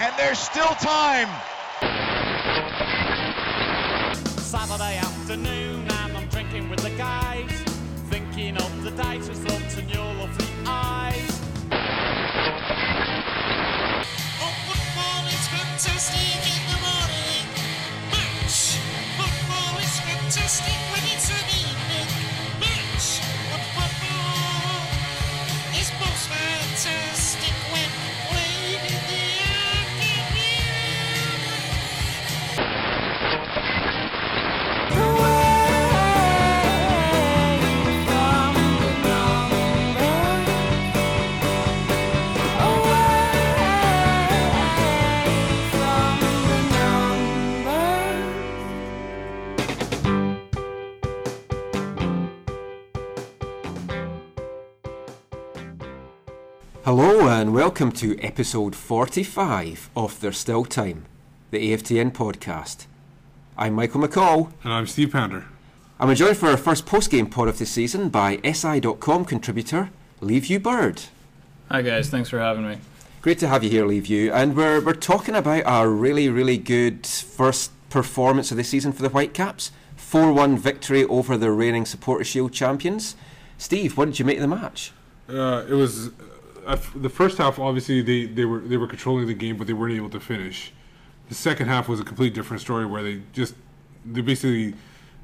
and there's still time. Saturday afternoon and I'm drinking with the guys, thinking of the slumps and your lovely eyes. Oh, football is fantastic Hello and welcome to episode 45 of There's Still Time, the AFTN podcast. I'm Michael McCall. And I'm Steve Pounder. I'm joined for our first post-game pod of the season by SI.com contributor Liviu Bird. Hi guys, thanks for having me. Great to have you here, Liviu. And we're, we're talking about our really, really good first performance of the season for the Whitecaps. 4-1 victory over the reigning Supporter Shield champions. Steve, what did you make of the match? Uh, it was f- the first half. Obviously, they, they were they were controlling the game, but they weren't able to finish. The second half was a complete different story, where they just they basically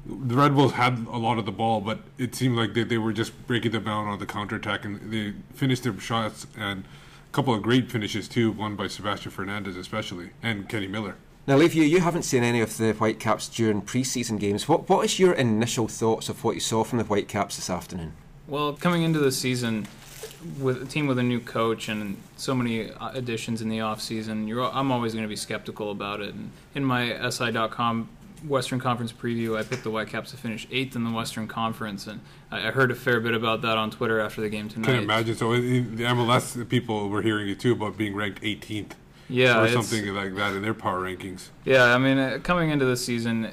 the Red Bulls had a lot of the ball, but it seemed like they, they were just breaking them down on the counterattack, and they finished their shots and a couple of great finishes too, one by Sebastian Fernandez especially, and Kenny Miller. Now, Liviu, you haven't seen any of the Whitecaps during pre-season games. What What is your initial thoughts of what you saw from the Whitecaps this afternoon? Well, coming into the season with a team with a new coach and so many uh, additions in the offseason, you're I'm always going to be skeptical about it. And in my SI.com Western Conference preview, I picked the Whitecaps to finish eighth in the Western Conference, and I heard a fair bit about that on Twitter after the game tonight. Can you imagine? So in the MLS people were hearing it too about being ranked 18th Yeah, or something like that in their power rankings. Yeah, I mean, uh, coming into the season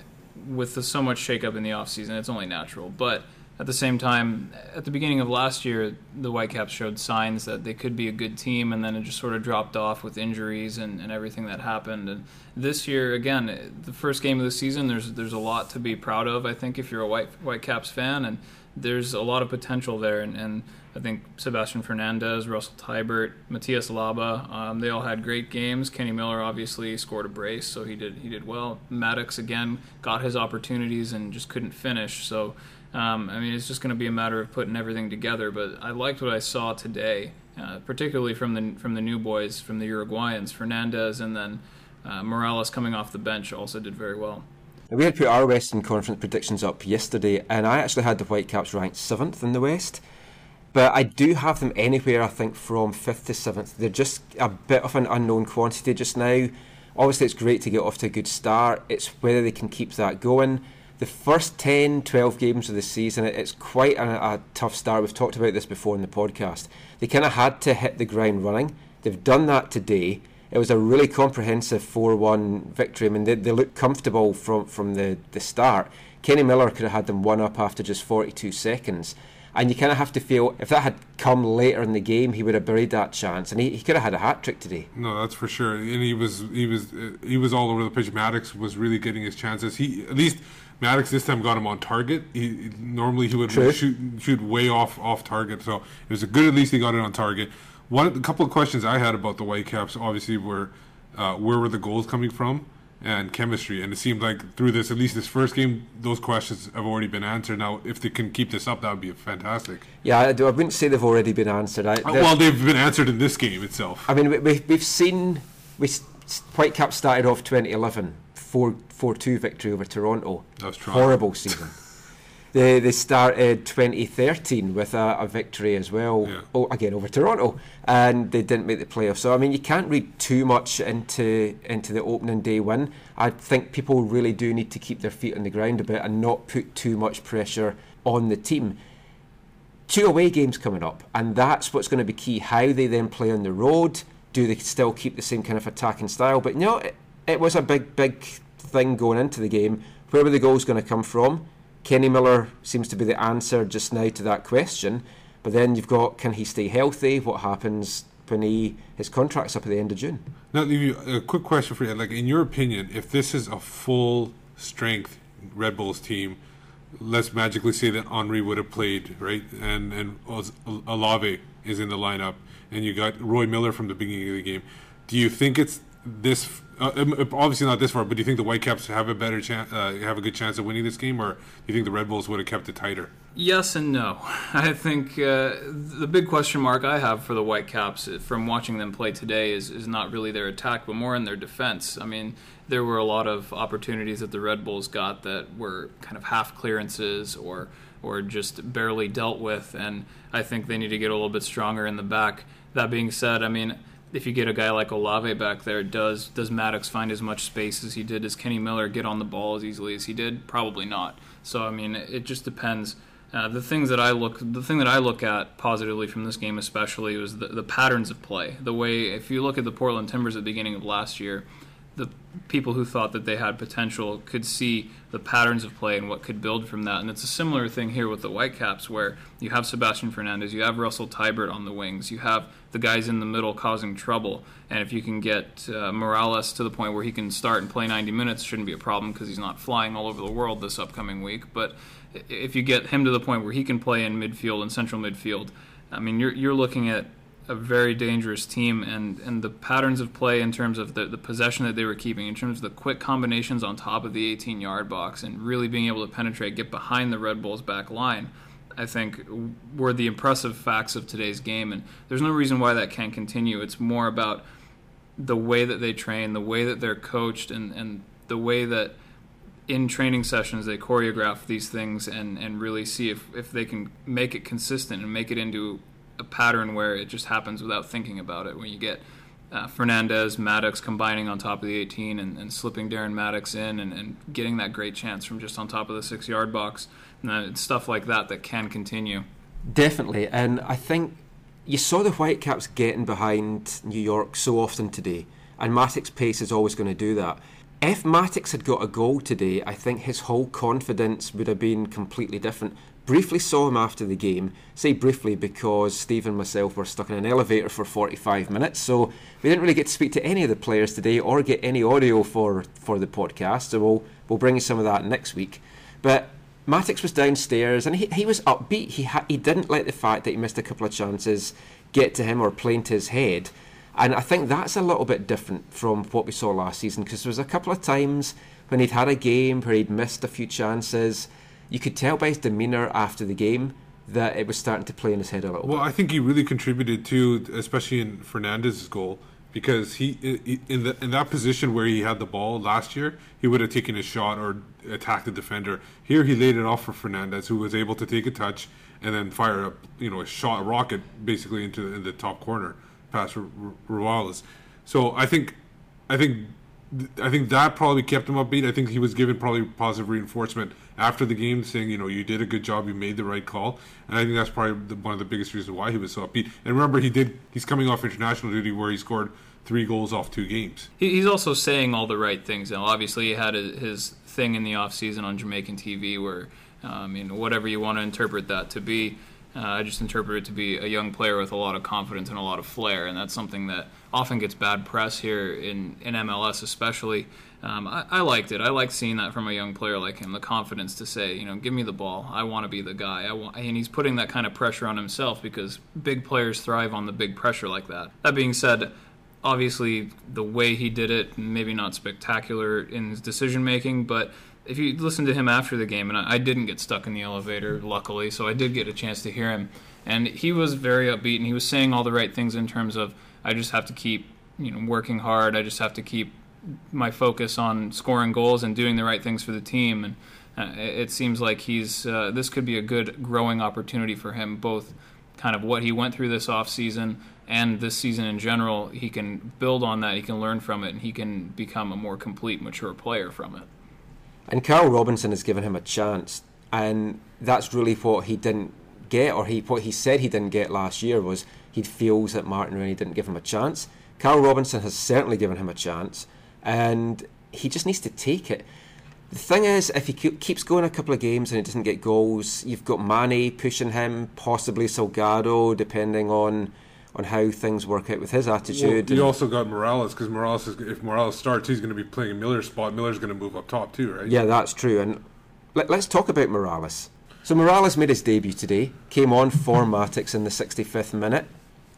with the, so much shakeup in the offseason, it's only natural. But at the same time, at the beginning of last year, the Whitecaps showed signs that they could be a good team, and then it just sort of dropped off with injuries and, and everything that happened. And this year, again, the first game of the season, there's there's a lot to be proud of. I think if you're a White Whitecaps fan, and there's a lot of potential there, and, and I think Sebastian Fernandez, Russell Teibert, Matias Laba, um, they all had great games. Kenny Miller obviously scored a brace, so he did he did well. Mattocks again got his opportunities and just couldn't finish. So um, I mean, it's just going to be a matter of putting everything together. But I liked what I saw today, uh, particularly from the from the new boys, from the Uruguayans, Fernandez, and then uh, Morales coming off the bench also did very well. We had put our Western Conference predictions up yesterday, and I actually had the Whitecaps ranked seventh in the West. But I do have them anywhere, I think, from fifth to seventh. They're just a bit of an unknown quantity just now. Obviously, it's great to get off to a good start. It's whether they can keep that going. The first 10, 12 games of the season, it's quite a, a tough start. We've talked about this before in the podcast. They kind of had to hit the ground running. They've done that today. It was a really comprehensive 4 1 victory. I mean, they, they looked comfortable from, from the, the start. Kenny Miller could have had them one up after just 42 seconds. And you kind of have to feel if that had come later in the game, he would have buried that chance. And he, he could have had a hat trick today. No, that's for sure. And he was he was he was all over the pitch. Mattocks was really getting his chances. He at least Mattocks this time got him on target. He normally he would True. shoot shoot way off off target. So it was a good. At least he got it on target. One a couple of questions I had about the Whitecaps obviously were uh, where were the goals coming from and chemistry. And it seemed like through this at least this first game, those questions have already been answered. Now if they can keep this up, that would be fantastic. Yeah, I, do- I wouldn't say they've already been answered. I, Uh, Well, they've been answered in this game itself. I mean, we, we've seen we Whitecaps started off 2011 4 4 2 victory over Toronto. Horrible season. they they started 2013 with a, a victory as well. Yeah. Oh, again over Toronto, and they didn't make the playoffs. So I mean, you can't read too much into into the opening day win. I think people really do need to keep their feet on the ground a bit and not put too much pressure on the team two away games coming up, and that's what's going to be key. How they then play on the road. Do they still keep the same kind of attacking style? But no, it, it was a big, big thing going into the game. Where were the goals going to come from? Kenny Miller seems to be the answer just now to that question. But then you've got can he stay healthy? What happens when he his contract's up at the end of June. Now, Liviu- a quick question for you. Like, in your opinion, if this is a full strength Red Bulls team, let's magically say that Henry would have played, right? And and Olave is in the lineup, and you got Roy Miller from the beginning of the game. Do you think it's this? Uh, um, obviously not this far, but do you think the Whitecaps have a better chance, uh, have a good chance of winning this game, or do you think the Red Bulls would have kept it tighter? Yes and no. I think uh, the big question mark I have for the Whitecaps uh, from watching them play today is, is not really their attack, but more in their defense. I mean, there were a lot of opportunities that the Red Bulls got that were kind of half clearances or or just barely dealt with, and I think they need to get a little bit stronger in the back. That being said, I mean, if you get a guy like Olave back there, does does Mattocks find as much space as he did? Does Kenny Miller get on the ball as easily as he did? Probably not. So I mean, it just depends. Uh, the things that I look, the thing that I look at positively from this game, especially, was the, the patterns of play. The way, if you look at the Portland Timbers at the beginning of last year, the people who thought that they had potential could see the patterns of play and what could build from that. And it's a similar thing here with the Whitecaps, where you have Sebastian Fernandez, you have Russell Teibert on the wings, you have the guys in the middle causing trouble. And if you can get uh, Morales to the point where he can start and play 90 minutes, shouldn't be a problem because he's not flying all over the world this upcoming week. But if you get him to the point where he can play in midfield and central midfield, I mean, you're you're looking at a very dangerous team and, and the patterns of play in terms of the, the possession that they were keeping, in terms of the quick combinations on top of the 18 yard box and really being able to penetrate, get behind the Red Bulls back line, I think were the impressive facts of today's game. And there's no reason why that can't continue. It's more about the way that they train, the way that they're coached, and, and the way that in training sessions they choreograph these things and, and really see if, if they can make it consistent and make it into a pattern where it just happens without thinking about it. When you get uh, Fernandez, Mattocks combining on top of the 18 and, and slipping Darren Mattocks in and, and getting that great chance from just on top of the six yard box, and stuff like that that can continue. Definitely, and I think you saw the Whitecaps getting behind New York so often today, and Mattocks's pace is always going to do that. If Mattocks had got a goal today, I think his whole confidence would have been completely different. Briefly saw him after the game. Say briefly because Steve and myself were stuck in an elevator for 45 minutes, so we didn't really get to speak to any of the players today or get any audio for, for the podcast. So we'll we'll bring you some of that next week. But Mattocks was downstairs and he, he was upbeat. He ha- he didn't let the fact that he missed a couple of chances get to him or play into his head. And I think that's a little bit different from what we saw last season because there was a couple of times when he'd had a game where he'd missed a few chances. You could tell by his demeanour after the game that it was starting to play in his head a little Well, bit. I think he really contributed to, especially in Fernandez's goal, because he in the in that position where he had the ball last year, he would have taken a shot or attacked the defender. Here, he laid it off for Fernandez, who was able to take a touch and then fire a you know a shot, a rocket, basically into the, in the top corner past Robles. So I think, I think. I think that probably kept him upbeat. I think he was given probably positive reinforcement after the game, saying, you know, you did a good job, you made the right call, and I think that's probably the, one of the biggest reasons why he was so upbeat. And remember, he did. He's coming off international duty where he scored three goals off two games. He's also saying all the right things. Now, obviously, he had his thing in the off season on Jamaican TV, where um, you know whatever you want to interpret that to be. Uh, I just interpret it to be a young player with a lot of confidence and a lot of flair, and that's something that often gets bad press here in, in MLS, especially. Um, I, I liked it. I liked seeing that from a young player like him, the confidence to say, you know, give me the ball. I want to be the guy. And he's putting that kind of pressure on himself because big players thrive on the big pressure like that. That being said, obviously the way he did it maybe not spectacular in his decision making but if you listen to him after the game and I, I didn't get stuck in the elevator luckily so i did get a chance to hear him. And he was very upbeat and he was saying all the right things in terms of i just have to keep you know working hard. I just have to keep my focus on scoring goals and doing the right things for the team. And uh, it seems like he's uh, this could be a good growing opportunity for him both kind of what he went through this off season and this season in general, he can build on that, he can learn from it, and he can become a more complete, mature player from it. And Carl Robinson has given him a chance, and that's really what he didn't get, or he what he said he didn't get last year was he feels that Martin Rennie didn't give him a chance. Carl Robinson has certainly given him a chance, and he just needs to take it. The thing is, if he keeps going a couple of games and he doesn't get goals, you've got Manneh pushing him, possibly Salgado, depending on on how things work out with his Well, attitude. you also got Morales because Morales, is, if Morales starts, he's going to be playing in Miller's spot. Miller's going to move up top too, right? Yeah, that's true. And let, let's talk about Morales. So Morales made his debut today, came on for Mattocks in the 65th minute,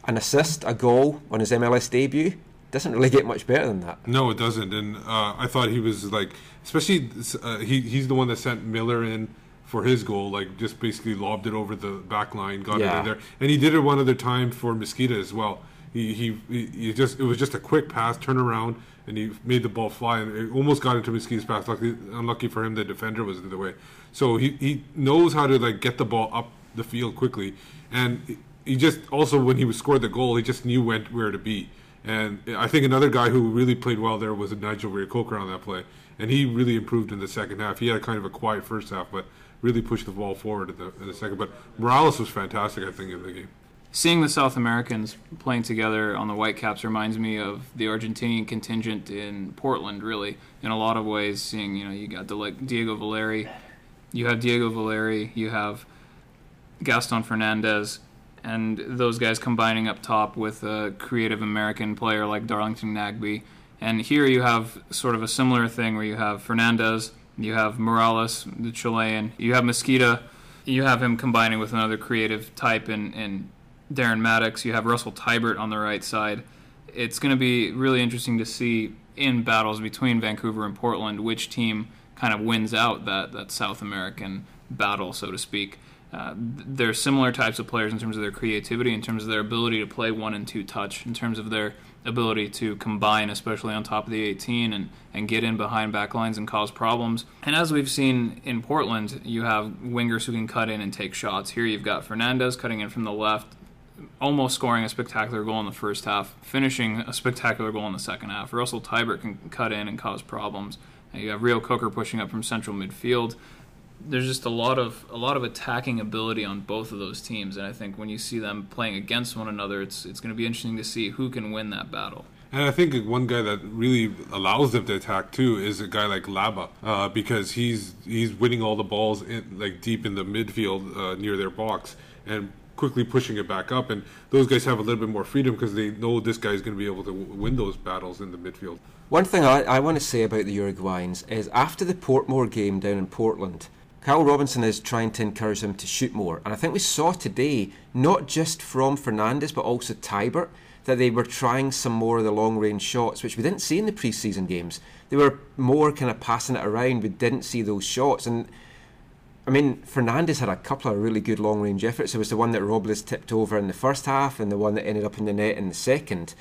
an assist, a goal on his MLS debut. Doesn't really get much better than that. No, it doesn't. And uh, I thought he was like, especially uh, he he's the one that sent Miller in for his goal. Like just basically lobbed it over the back line, got it in there, and he did it one other time for Mezquida as well. He, he he just it was just a quick pass, turn around, and he made the ball fly, and it almost got into Mezquida's pass. Luckily, unlucky for him, the defender was in the way. So he he knows how to like get the ball up the field quickly, and he just also when he was scored the goal, he just knew when where to be. And I think another guy who really played well there was Nigel Coker on that play, and he really improved in the second half. He had a kind of a quiet first half, but really pushed the ball forward in the, in the second. But Morales was fantastic, I think, in the game. Seeing the South Americans playing together on the Whitecaps reminds me of the Argentinian contingent in Portland. Really, in a lot of ways, seeing you know you got Diego Valeri, you have Diego Valeri, you have Gaston Fernandez, and those guys combining up top with a creative American player like Darlington Nagbe. And here you have sort of a similar thing where you have Fernandez, you have Morales, the Chilean, you have Mezquida, you have him combining with another creative type in, in Darren Mattocks, you have Russell Teibert on the right side. It's going to be really interesting to see in battles between Vancouver and Portland which team kind of wins out that, that South American battle, so to speak. Uh, they're similar types of players in terms of their creativity, in terms of their ability to play one and two touch, in terms of their ability to combine, especially on top of the 18, and, and get in behind backlines and cause problems. And as we've seen in Portland, you have wingers who can cut in and take shots. Here you've got Fernandez cutting in from the left, almost scoring a spectacular goal in the first half, finishing a spectacular goal in the second half. Russell Teibert can cut in and cause problems. You have Reo-Coker pushing up from central midfield there's just a lot of a lot of attacking ability on both of those teams, and I think when you see them playing against one another, it's it's going to be interesting to see who can win that battle. And I think one guy that really allows them to attack too is a guy like Laba, uh, because he's he's winning all the balls in, like deep in the midfield uh, near their box and quickly pushing it back up. And those guys have a little bit more freedom because they know this guy is going to be able to w- win those battles in the midfield. One thing I, I want to say about the Uruguayans is after the Portmore game down in Portland, Kyle Robinson is trying to encourage them to shoot more. And I think we saw today, not just from Fernandez, but also Teibert, that they were trying some more of the long range shots, which we didn't see in the preseason games. They were more kind of passing it around. We didn't see those shots. And I mean, Fernandez had a couple of really good long range efforts. It was the one that Robles tipped over in the first half and the one that ended up in the net in the second.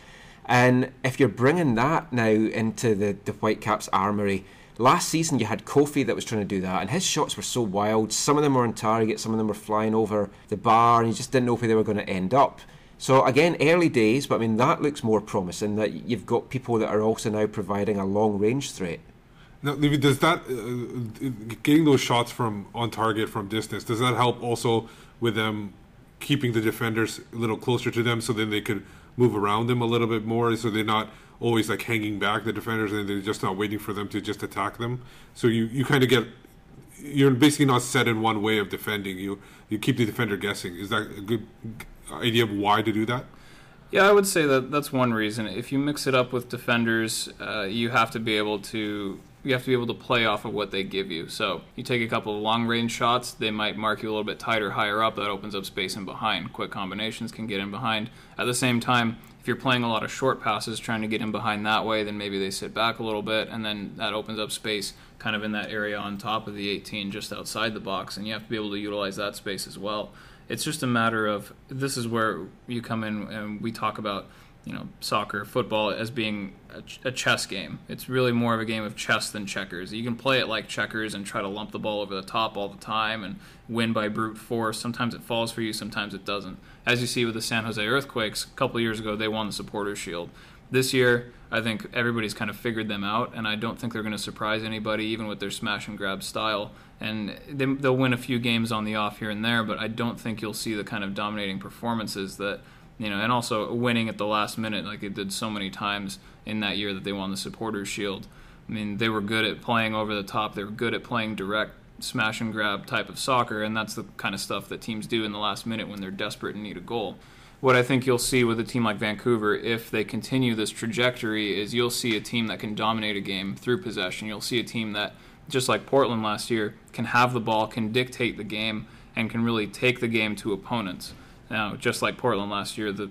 And if you're bringing that now into the, the Whitecaps armoury, last season you had Kofi that was trying to do that, and his shots were so wild. Some of them were on target, some of them were flying over the bar, and you just didn't know where they were going to end up. So again, early days, but I mean that looks more promising. That you've got people that are also now providing a long range threat. Now, does that uh, getting those shots from on target from distance does that help also with them keeping the defenders a little closer to them so then they could move around them a little bit more so they're not always like hanging back the defenders and they're just not waiting for them to just attack them so you, you kind of get you're basically not set in one way of defending you you keep the defender guessing is that a good idea of why to do that Yeah, I would say that that's one reason. If you mix it up with defenders, uh, you have to be able to you have to be able to play off of what they give you. So you take a couple of long range shots, they might mark you a little bit tighter, higher up. That opens up space in behind. Quick combinations can get in behind. At the same time, if you're playing a lot of short passes, trying to get in behind that way, then maybe they sit back a little bit, and then that opens up space kind of in that area on top of the 18, just outside the box, and you have to be able to utilize that space as well. It's just a matter of this is where you come in and we talk about you know soccer, football as being a, ch- a chess game. It's really more of a game of chess than checkers. You can play it like checkers and try to lump the ball over the top all the time and win by brute force. Sometimes it falls for you, sometimes it doesn't. As you see with the San Jose Earthquakes, a couple years ago they won the Supporters Shield. This year, I think everybody's kind of figured them out, and I don't think they're going to surprise anybody, even with their smash and grab style. And they, they'll win a few games on the off here and there, but I don't think you'll see the kind of dominating performances that you know, and also winning at the last minute like it did so many times in that year that they won the Supporters Shield. I mean, they were good at playing over the top. They were good at playing direct smash and grab type of soccer, and that's the kind of stuff that teams do in the last minute when they're desperate and need a goal. what I think you'll see with a team like Vancouver, if they continue this trajectory, is you'll see a team that can dominate a game through possession. You'll see a team that, just like Portland last year, can have the ball, can dictate the game, and can really take the game to opponents. Now, just like Portland last year, the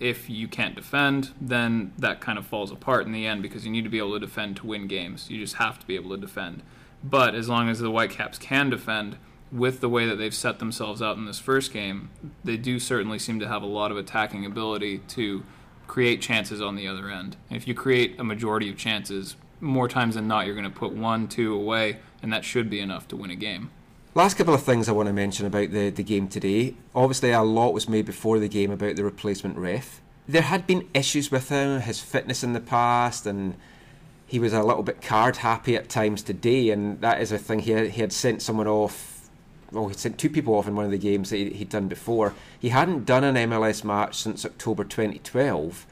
if you can't defend, then that kind of falls apart in the end because you need to be able to defend to win games. You just have to be able to defend. But as long as the Whitecaps can defend, with the way that they've set themselves out in this first game, they do certainly seem to have a lot of attacking ability to create chances on the other end. If you create a majority of chances, more times than not, you're going to put one, two away, and that should be enough to win a game. Last couple of things I want to mention about the, the game today. Obviously, a lot was made before the game about the replacement ref. There had been issues with him, his fitness in the past, and he was a little bit card happy at times today, and that is a thing. He had, he had sent someone off well, he sent two people off in one of the games that he'd done before. He hadn't done an MLS match since October 2012.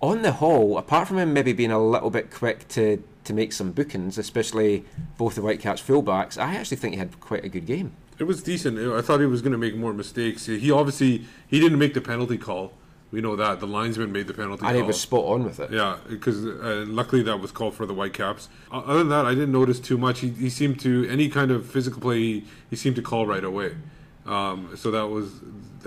On the whole, apart from him maybe being a little bit quick to, to make some bookings, especially both the Whitecaps fullbacks, I actually think he had quite a good game. It was decent. I thought he was going to make more mistakes. He obviously he didn't make the penalty call. We know that the linesman made the penalty. Call. And call. he was spot on with it. Yeah, because uh, luckily that was called for the Whitecaps. Other than that, I didn't notice too much. He, he seemed to any kind of physical play he, he seemed to call right away. Um, so that was,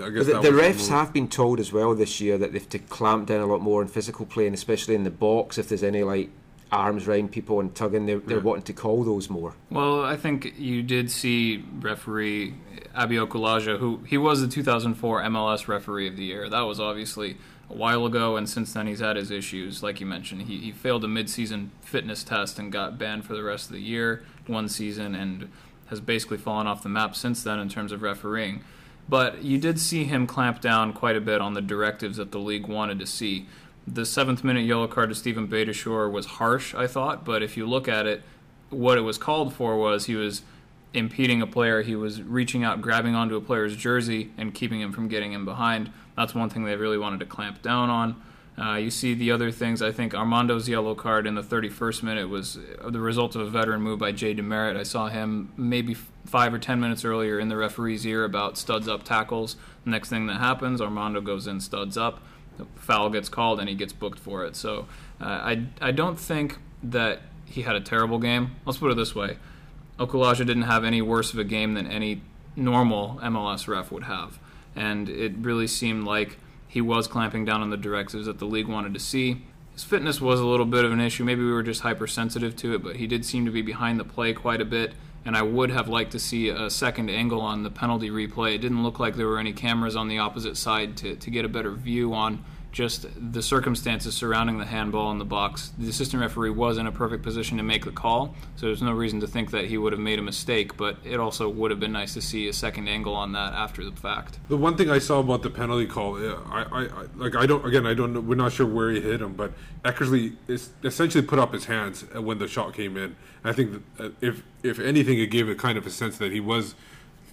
I guess. The, that the refs have been told as well this year that they've to clamp down a lot more on physical play, and especially in the box, if there's any like arms round people and tugging, they're, they're Yeah. wanting to call those more. Well, I think you did see referee Abi Okulaja, who he was the 2004 MLS referee of the year. That was obviously a while ago, and since then he's had his issues. Like you mentioned, he, he failed a midseason fitness test and got banned for the rest of the year, one season, and has basically fallen off the map since then in terms of refereeing. But you did see him clamp down quite a bit on the directives that the league wanted to see. The seventh minute yellow card to Stephen Beitashour was harsh, I thought, but if you look at it, what it was called for was he was impeding a player. He was reaching out, grabbing onto a player's jersey, and keeping him from getting in behind. That's one thing they really wanted to clamp down on. Uh, you see the other things. I think Armando's yellow card in the 31st minute was the result of a veteran move by Jay DeMerit. I saw him maybe five or ten minutes earlier in the referee's ear about studs up tackles. Next thing that happens, Armando goes in studs up. Foul gets called and he gets booked for it. So uh, I I don't think that he had a terrible game. Let's put it this way: Okulaja didn't have any worse of a game than any normal MLS ref would have, and it really seemed like he was clamping down on the directives that the league wanted to see. His fitness was a little bit of an issue. Maybe we were just hypersensitive to it, but he did seem to be behind the play quite a bit. And I would have liked to see a second angle on the penalty replay. It didn't look like there were any cameras on the opposite side to, to get a better view on just the circumstances surrounding the handball in the box. The assistant referee was in a perfect position to make the call, so there's no reason to think that he would have made a mistake, but it also would have been nice to see a second angle on that after the fact. The one thing I saw about the penalty call, I, I, I like I don't again I don't know we're not sure where he hit him, but Eckersley essentially put up his hands when the shot came in. I think uh, if if anything, it gave it kind of a sense that he was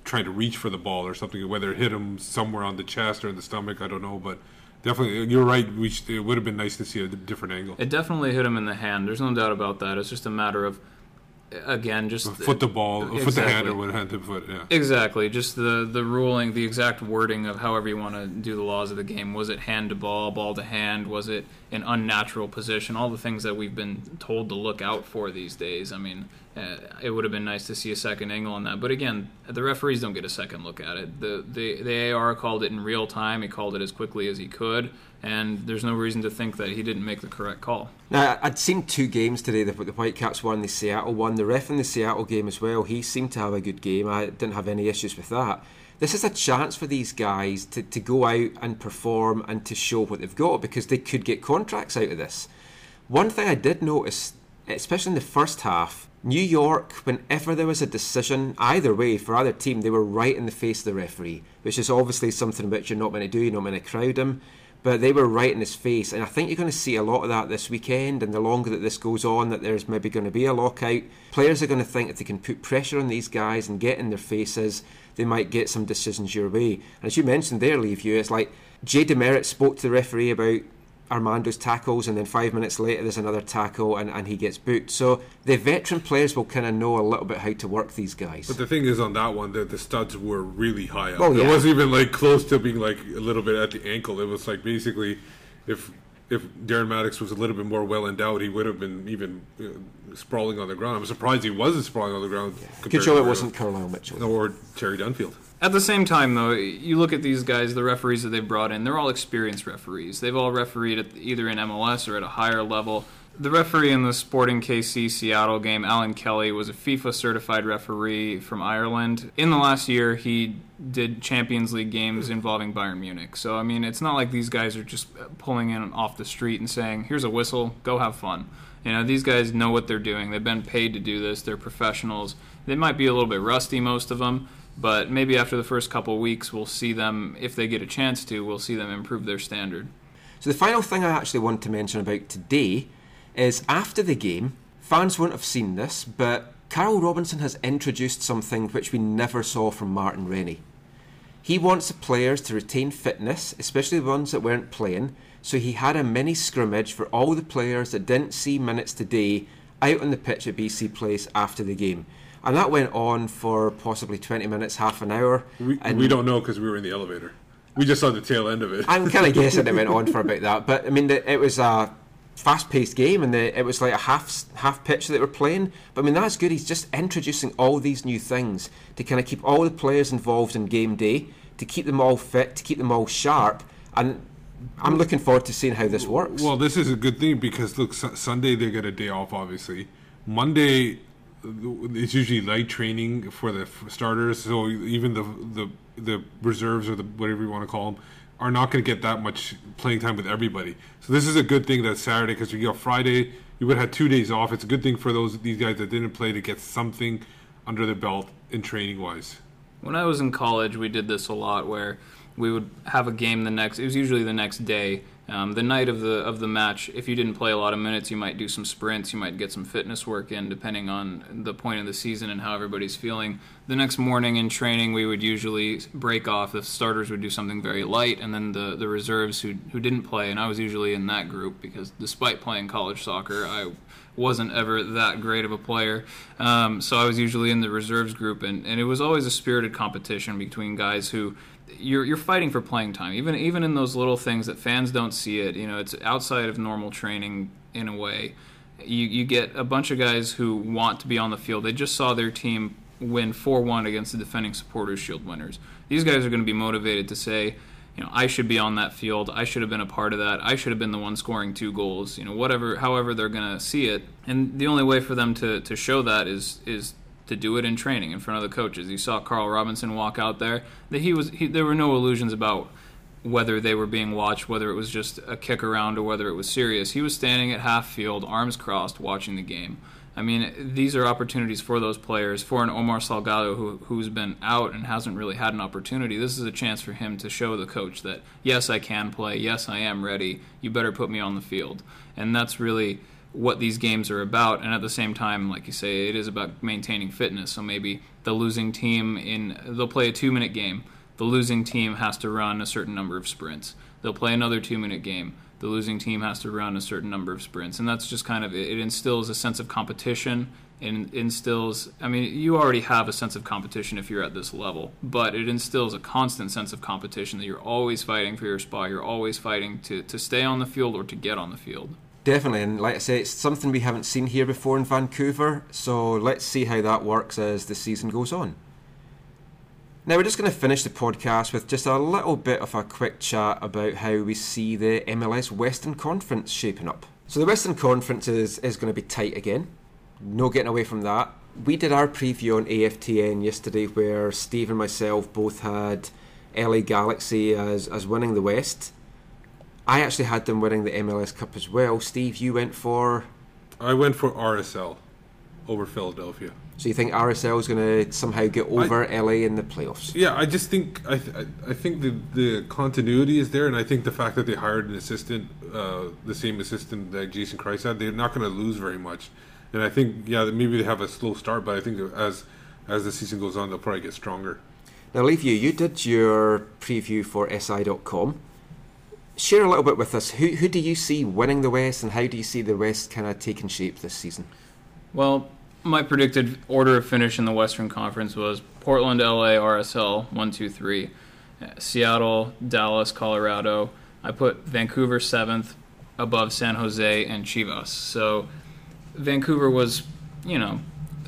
trying to reach for the ball or something. Whether it hit him somewhere on the chest or in the stomach, I don't know, but definitely uh, you're right. We should, it would have been nice to see a different angle. It definitely hit him in the hand. There's no doubt about that. It's just a matter of, again, just foot the ball, foot the hand, Exactly. or what hand to foot. Yeah. Exactly, just the the ruling, the exact wording of however you want to do the laws of the game. Was it hand to ball, ball to hand? Was it an unnatural position? All the things that we've been told to look out for these days. I mean, uh, it would have been nice to see a second angle on that. But again, the referees don't get a second look at it. The the the AR called it in real time. He called it as quickly as he could, and there's no reason to think that he didn't make the correct call. Now, I'd seen two games today. The, the Whitecaps won, the Seattle one. The ref in the Seattle game as well, he seemed to have a good game. I didn't have any issues with that. This is a chance for these guys to, to go out and perform and to show what they've got because they could get contracts out of this. One thing I did notice, especially in the first half, New York, whenever there was a decision, either way, for either team, they were right in the face of the referee, which is obviously something which you're not going to do, you're not going to crowd him. But they were right in his face, and I think you're going to see a lot of that this weekend. And the longer that this goes on, that there's maybe going to be a lockout, players are going to think if they can put pressure on these guys and get in their faces, they might get some decisions your way. And as you mentioned there, Liviu, it's like Jay DeMerit spoke to the referee about Armando's tackles, and then five minutes later there's another tackle, and, and he gets booked. So the veteran players will kind of know a little bit how to work these guys. But the thing is, on that one, the, the studs were really high up. Oh, It wasn't even like close to being like a little bit at the ankle. It was like basically, if if Darren Mattocks was a little bit more well endowed, he would have been even uh, sprawling on the ground. I'm surprised he wasn't sprawling on the ground. compared Good show it wasn't Carlyle Mitchell. or Terry Dunfield. At the same time, though, you look at these guys, the referees that they've brought in, they're all experienced referees. They've all refereed at either in MLS or at a higher level. The referee in the Sporting KC Seattle game, Alan Kelly, was a FIFA certified referee from Ireland. In the last year, he did Champions League games involving Bayern Munich. So, I mean, it's not like these guys are just pulling in off the street and saying, here's a whistle, go have fun. You know, these guys know what they're doing. They've been paid to do this. They're professionals. They might be a little bit rusty, most of them, but maybe after the first couple weeks, we'll see them, if they get a chance to, we'll see them improve their standard. So the final thing I actually want to mention about today is after the game, fans won't have seen this, but Carl Robinson has introduced something which we never saw from Martin Rennie. He wants the players to retain fitness, especially the ones that weren't playing, so he had a mini scrimmage for all the players that didn't see minutes today out on the pitch at BC Place after the game. And that went on for possibly 20 minutes, half an hour. We, and we don't know because we were in the elevator. We just saw the tail end of it. I'm kind of guessing it went on for about that, but I mean, the, it was a fast-paced game, and the, it was like a half half pitch that we're playing. But I mean, that's good. He's just introducing all these new things to kind of keep all the players involved in game day, to keep them all fit, to keep them all sharp, and I'm looking forward to seeing how this works. Well, this is a good thing because look, Su- Sunday they get a day off. Obviously, Monday it's usually light training for the starters. So even the the the reserves or the whatever you want to call them are not going to get that much playing time with everybody. So this is a good thing that Saturday because you got Friday, you would have two days off. It's a good thing for those these guys that didn't play to get something under their belt in training wise. When I was in college, we did this a lot where we would have a game the next. It was usually the next day, um, the night of the of the match. If you didn't play a lot of minutes, you might do some sprints. You might get some fitness work in, depending on the point of the season and how everybody's feeling. The next morning in training, we would usually break off. The starters would do something very light, and then the the reserves who who didn't play. And I was usually in that group because despite playing college soccer, I wasn't ever that great of a player. Um, so I was usually in the reserves group, and, and it was always a spirited competition between guys who you're you're fighting for playing time, even even in those little things that fans don't see it. You know, it's outside of normal training in a way. You you get a bunch of guys who want to be on the field. They just saw their team win four one against the defending Supporters Shield winners. These guys are going to be motivated to say. You know, I should be on that field. I should have been a part of that. I should have been the one scoring two goals. You know, whatever, however they're going to see it, and the only way for them to, to show that is is to do it in training in front of the coaches. You saw Carl Robinson walk out there. That he was he, there were no illusions about whether they were being watched, whether it was just a kick around or whether it was serious. He was standing at half field, arms crossed, watching the game. I mean, these are opportunities for those players. For an Omar Salgado who, who's been out and hasn't really had an opportunity, this is a chance for him to show the coach that, yes, I can play. Yes, I am ready. You better put me on the field. And that's really what these games are about. And at the same time, like you say, it is about maintaining fitness. So maybe the losing team in they'll play a two minute game. The losing team has to run a certain number of sprints. They'll play another two minute game. The losing team has to run a certain number of sprints, and that's just kind of it instills a sense of competition. and instills. I mean, you already have a sense of competition if you're at this level, but it instills a constant sense of competition that you're always fighting for your spot. You're always fighting to to stay on the field or to get on the field. Definitely, and like I say, it's something we haven't seen here before in Vancouver, so let's see how that works as the season goes on. Now, we're just going to finish the podcast with just a little bit of a quick chat about how we see the MLS Western Conference shaping up. So, the Western Conference is, is going to be tight again. No getting away from that. We did our preview on AFTN yesterday, where Steve and myself both had LA Galaxy as, as winning the West. I actually had them winning the MLS Cup as well. Steve, you went for. I went for RSL over Philadelphia. So you think RSL is going to somehow get over LA in the playoffs? Yeah, I just think I th- I- I think the the continuity is there, and I think the fact that they hired an assistant, uh, the same assistant that Jason Kreis had, they're not going to lose very much. And I think yeah, maybe they have a slow start, but I think as as the season goes on, they'll probably get stronger. Now, Liviu. You did your preview for SI.com. share a little bit with us. Who who do you see winning the West, and how do you see the West kind of taking shape this season? Well, my predicted order of finish in the Western Conference was Portland, LA, RSL, one, two, three. Seattle, Dallas, Colorado. I put Vancouver seventh, above San Jose and Chivas. So Vancouver was, you know,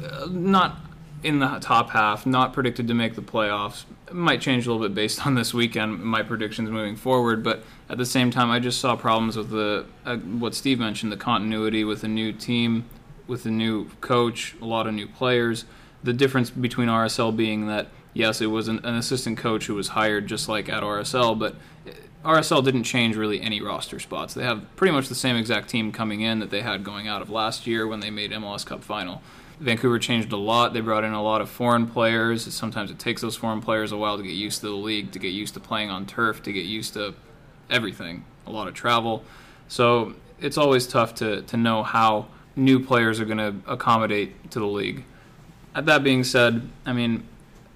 uh, not in the top half, not predicted to make the playoffs. It might change a little bit based on this weekend, my predictions moving forward. But at the same time, I just saw problems with the uh, what Steve mentioned, the continuity with a new team, with a new coach, a lot of new players. The difference between RSL being that yes, it was an, an assistant coach who was hired just like at RSL, but RSL didn't change really any roster spots. They have pretty much the same exact team coming in that they had going out of last year when they made MLS Cup final. Vancouver changed a lot. They brought in a lot of foreign players. Sometimes it takes those foreign players a while to get used to the league, to get used to playing on turf, to get used to everything. A lot of travel. So it's always tough to, to know how new players are going to accommodate to the league. That being said, I mean,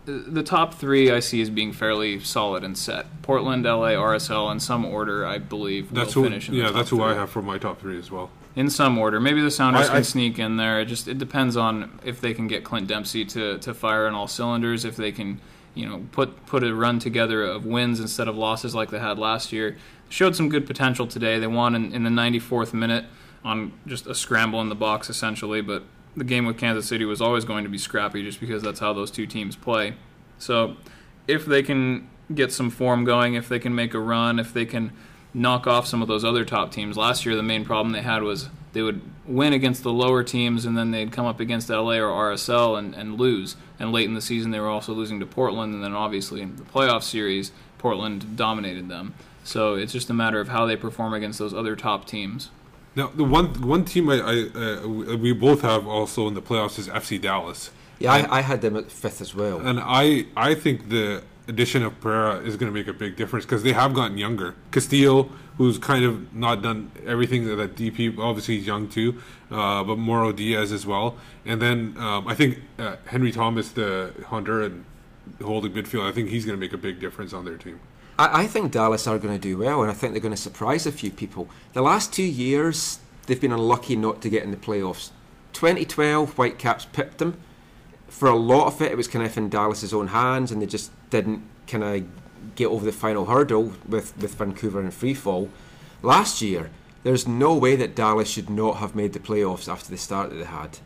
the top three I see as being fairly solid and set. Portland, LA, RSL, in some order, I believe. That's who. Yeah, that's who three. I have for my top three as well. In some order, maybe the Sounders I- can I- sneak in there. It just it depends on if they can get Clint Dempsey to, to fire on all cylinders. If they can, you know, put put a run together of wins instead of losses like they had last year. Showed some good potential today. They won in, in the 94th minute on just a scramble in the box essentially, but the game with Kansas City was always going to be scrappy just because that's how those two teams play. So if they can get some form going, if they can make a run, if they can knock off some of those other top teams. Last year, the main problem they had was they would win against the lower teams and then they'd come up against LA or RSL and, and lose. And late in the season, they were also losing to Portland. And then obviously in the playoff series, Portland dominated them. So it's just a matter of how they perform against those other top teams. Now, the one one team I, I uh, we we both have also in the playoffs is FC Dallas, Yeah, I, I had them at fifth as well. and I I think the addition of Pareja is going to make a big difference because they have gotten younger. Castillo, who's kind of not done everything that, DP, obviously he's young too, uh, but Mauro Diaz as well, and then um, I think uh, Hendry Thomas, the Honduran holding midfield, I think he's going to make a big difference on their team. I, I think Dallas are going to do well, and I think they're going to surprise a few people. The last two years, they've been unlucky not to get in the playoffs. 2012, Whitecaps pipped them. For a lot of it, it was kind of in Dallas's own hands, and they just didn't kind of get over the final hurdle with, with Vancouver and freefall. Last year, there's no way that Dallas should not have made the playoffs after the start that they had.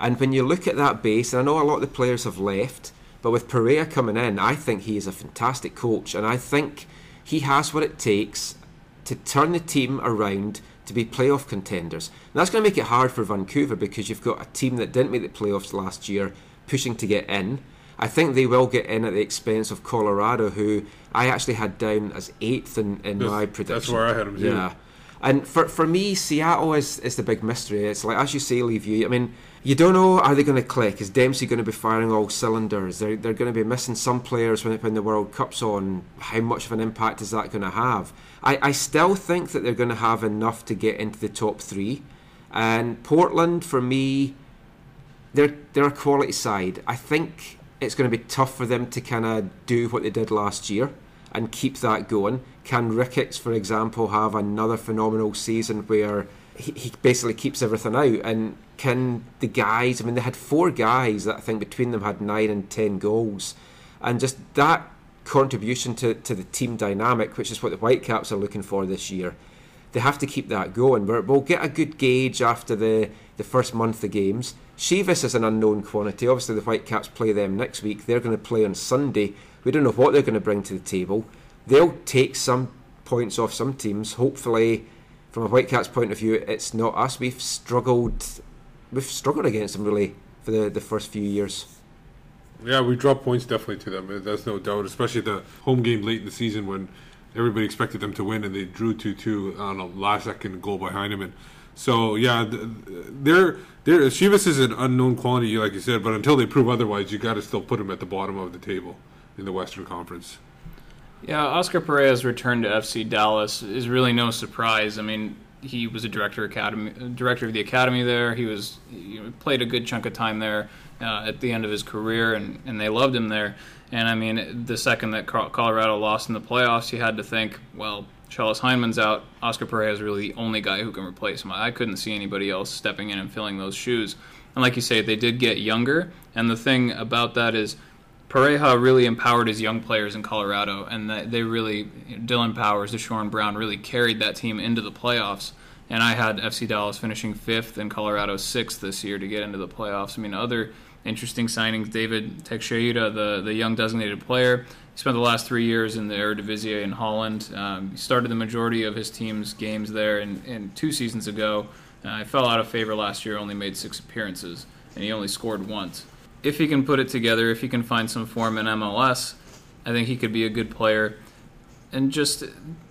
And when you look at that base, and I know a lot of the players have left, but with Pareja coming in, I think he is a fantastic coach, and I think he has what it takes to turn the team around to be playoff contenders. And that's going to make it hard for Vancouver because you've got a team that didn't make the playoffs last year pushing to get in. I think they will get in at the expense of Colorado, who I actually had down as eighth in, in That's- my that's where I had 'em too. Yeah. And for, for me, Seattle is, is the big mystery. It's like, as you say, Liviu, I mean, you don't know, are they going to click? Is Dempsey going to be firing all cylinders? They're, they're going to be missing some players when, when the World Cup's on. How much of an impact is that going to have? I, I still think that they're going to have enough to get into the top three. And Portland, for me, they're, they're a quality side. I think it's going to be tough for them to kind of do what they did last year and keep that going. Can Ricketts, for example, have another phenomenal season where he, he basically keeps everything out? And can the guys, I mean, they had four guys that I think between them had nine and ten goals. And just that contribution to, to the team dynamic, which is what the Whitecaps are looking for this year, they have to keep that going. We're, we'll get a good gauge after the, the first month of games. Chivas is an unknown quantity. Obviously, the Whitecaps play them next week. They're going to play on Sunday. We don't know what they're going to bring to the table. They'll take some points off some teams. Hopefully, from a Whitecaps point of view, it's not us. We've struggled. We've struggled against them really for the, the first few years. Yeah, we dropped points definitely to them. That's no doubt, especially the home game late in the season when everybody expected them to win and they drew two two on a last second goal by Heineman. So yeah, th- they're they're is an unknown quantity, like you said, but until they prove otherwise, you got to still put them at the bottom of the table in the Western Conference. Yeah, Oscar Pareja's return to FC Dallas is really no surprise. I mean, he was a director academy director of the academy there. He was know, played a good chunk of time there uh, at the end of his career, and, and they loved him there. And I mean, the second that Colorado lost in the playoffs, you had to think, well, Schellas Hyndman's out. Oscar Pareja is really the only guy who can replace him. I couldn't see anybody else stepping in and filling those shoes. And like you say, they did get younger. And the thing about that is, Pareja really empowered his young players in Colorado, and they really, Dillon Powers, Deshorn Brown, really carried that team into the playoffs. And I had FC Dallas finishing fifth and Colorado sixth this year to get into the playoffs. I mean, other interesting signings: David Teixeira, the the young designated player, he spent the last three years in the Eredivisie in Holland. Um, he started the majority of his team's games there, and, two seasons ago, uh, he fell out of favor last year. Only made six appearances, and he only scored once if he can put it together, if he can find some form in MLS, I think he could be a good player. And just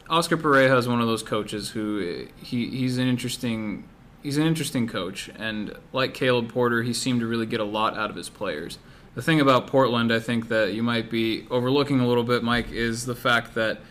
Oscar Pareja is one of those coaches who he, he's an interesting he's an interesting coach, and like Caleb Porter, he seemed to really get a lot out of his players. The thing about Portland, I think that you might be overlooking a little bit, Mike, is the fact that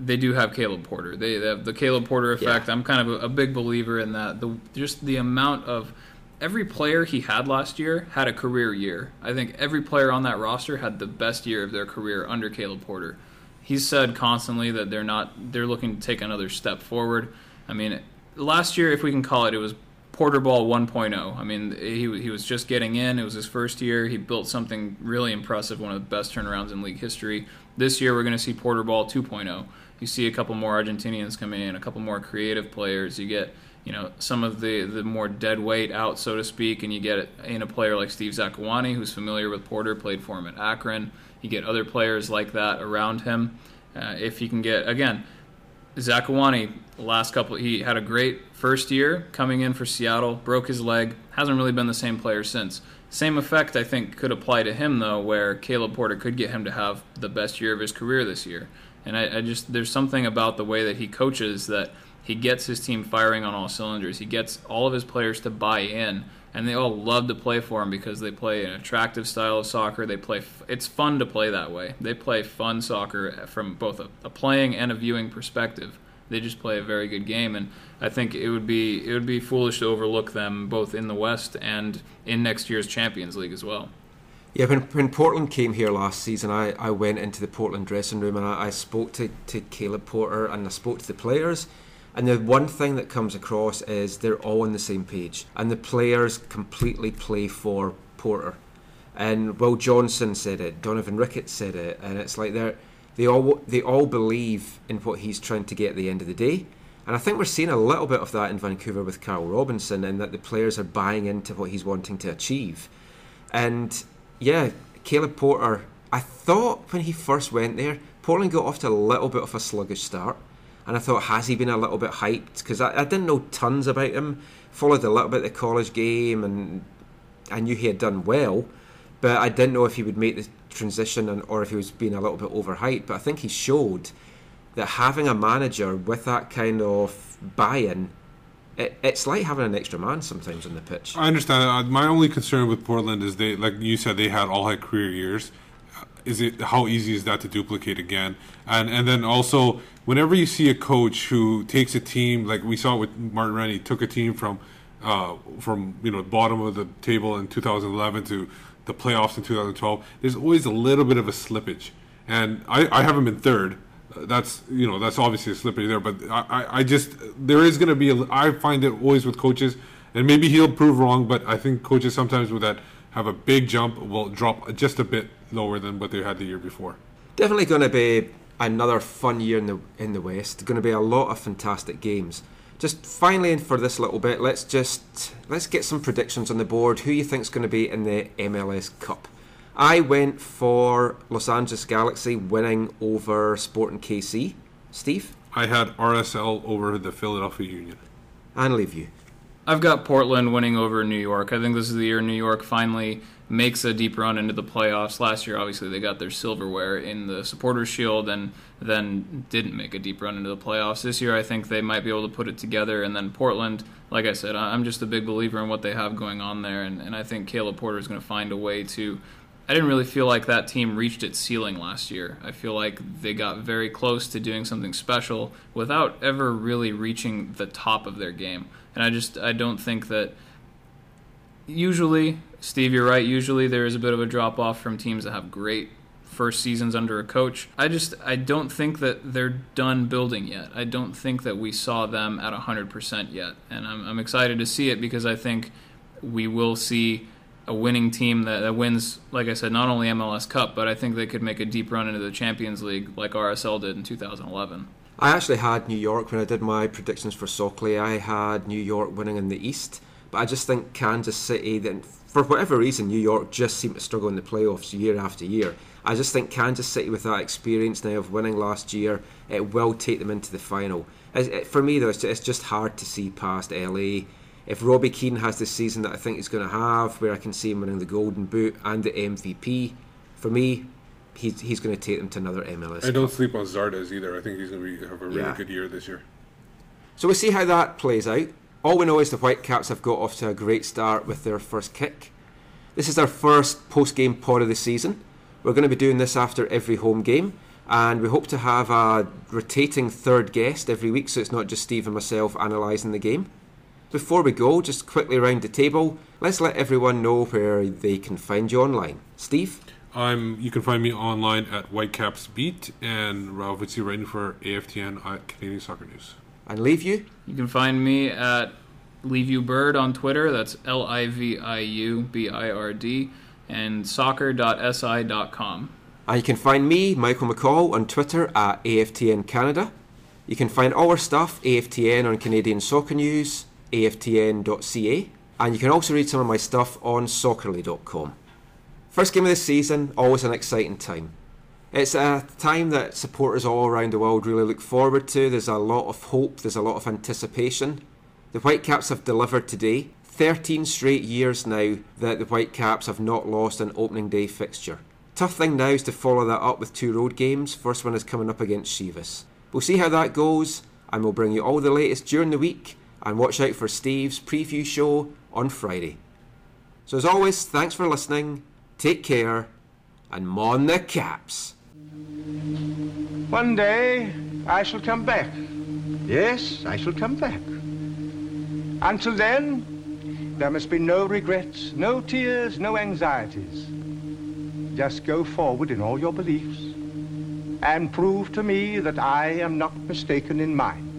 they do have Caleb Porter. They, they have the Caleb Porter effect. Yeah. I'm kind of a, a big believer in that. The just the amount of every player he had last year had a career year. I think every player on that roster had the best year of their career under Caleb Porter. He's said constantly that they're not they're looking to take another step forward. I mean, last year if we can call it it was Porter Ball 1.0. I mean, he he was just getting in. It was his first year. He built something really impressive, one of the best turnarounds in league history. This year we're going to see Porter Ball 2.0. You see a couple more Argentinians coming in, a couple more creative players. You get you know some of the the more dead weight out, so to speak, and you get in a player like Steve Zakuani, who's familiar with Porter, played for him at Akron. You get other players like that around him. Uh, if you can get again, Zakuani last couple he had a great first year coming in for Seattle, broke his leg, hasn't really been the same player since. Same effect I think could apply to him though, where Caleb Porter could get him to have the best year of his career this year. And I, I just there's something about the way that he coaches that he gets his team firing on all cylinders. He gets all of his players to buy in, and they all love to play for him because they play an attractive style of soccer. They play. It's fun to play that way. They play fun soccer eh, from both a, a playing and a viewing perspective. They just play a very good game, and I think it would be it would be foolish to overlook them both in the West and in next year's Champions League as well. Yeah, when, when Portland came here last season, I, I went into the Portland dressing room and I, I spoke to, to Caleb Porter and I spoke to the players. And the one thing that comes across is they're all on the same page. And the players completely play for Porter. And Will Johnson said it, Donovan Ricketts said it, and it's like they're they all they all believe in what he's trying to get at the end of the day. And I think we're seeing a little bit of that in Vancouver with Carl Robinson, and that the players are buying into what he's wanting to achieve. And yeah, Caleb Porter, I thought when he first went there, Portland got off to a little bit of a sluggish start. And I thought, has he been a little bit hyped? Because I, I didn't know tons about him. Followed a little bit the college game, and I knew he had done well. But I didn't know if he would make the transition and, or if he was being a little bit overhyped. But I think he showed that having a manager with that kind of buy in, it, it's like having an extra man sometimes on the pitch. I understand. Uh, my only concern with Portland is they, like you said, they had all had career years. Is it how easy is that to duplicate again? And and then also, whenever you see a coach who takes a team like we saw with Martin Rennie, took a team from uh, from you know bottom of the table in 2011 to the playoffs in 2012. There's always a little bit of a slippage, and I, I have him in third. That's you know that's obviously a slippage there, but I, I, I just there is going to be a, I find it always with coaches, and maybe he'll prove wrong, but I think coaches sometimes with that have a big jump will drop just a bit lower than what they had the year before. Definitely going to be another fun year in the in the West. Going to be a lot of fantastic games. Just finally, for this little bit, let's just let's get some predictions on the board. Who you think's going to be in the MLS Cup? I went for Los Angeles Galaxy winning over Sporting KC. Steve I had RSL over the Philadelphia Union. and Liviu. I've got Portland winning over New York. I think this is the year New York finally makes a deep run into the playoffs. Last year, obviously, they got their silverware in the Supporters Shield and then didn't make a deep run into the playoffs. This year, I think they might be able to put it together. And then Portland, like I said, I'm just a big believer in what they have going on there. And, and I think Caleb Porter is going to find a way to I didn't really feel like that team reached its ceiling last year. I feel like they got very close to doing something special without ever really reaching the top of their game. And I just I don't think that usually, Steve, you're right, usually there is a bit of a drop off from teams that have great first seasons under a coach. I just I don't think that they're done building yet. I don't think that we saw them at 100% yet. And I'm I'm excited to see it because I think we will see a winning team that, that wins, like I said, not only MLS Cup, but I think they could make a deep run into the Champions League like RSL did in 2011. I actually had New York when I did my predictions for Soccerly. I had New York winning in the East, but I just think Kansas City, then for whatever reason, New York just seem to struggle in the playoffs year after year. I just think Kansas City, with that experience now of winning last year, it will take them into the final. For me, though, it's just hard to see past LA. If Robbie Keane has the season that I think he's going to have, where I can see him winning the Golden Boot and the MVP, for me, he's, he's going to take them to another MLS. I don't sleep on Zardes either. I think he's going to be, have a really Yeah. good year this year. So we'll see how that plays out. All we know is the Whitecaps have got off to a great start with their first kick. This is our first post game pod of the season. We're going to be doing this after every home game, and we hope to have a rotating third guest every week so it's not just Steve and myself analysing the game. Before we go, just quickly round the table, let's let everyone know where they can find you online. Steve? I'm. You can find me online at Whitecaps Beat and obviously writing for AFTN at Canadian Soccer News. And Liviu? You can find me at Liviu Bird on Twitter. That's L I V I U B I R D. And soccer.si.com. And you can find me, Michael McColl, on Twitter at AFTN Canada. You can find all our stuff, AFTN, on Canadian Soccer News, aftn.ca. And you can also read some of my stuff on soccerly.com. First game of the season, always an exciting time. It's a time that supporters all around the world really look forward to. There's a lot of hope, there's a lot of anticipation. The Whitecaps have delivered today. 13 straight years now that the Whitecaps have not lost an opening day fixture. Tough thing now is to follow that up with two road games. First one is coming up against Chivas. We'll see how that goes, and we'll bring you all the latest during the week. And watch out for Steve's preview show on Friday. So, as always, thanks for listening, take care, and mon the caps. One day I shall come back. Yes, I shall come back. Until then, there must be no regrets, no tears, no anxieties. Just go forward in all your beliefs and prove to me that I am not mistaken in mine.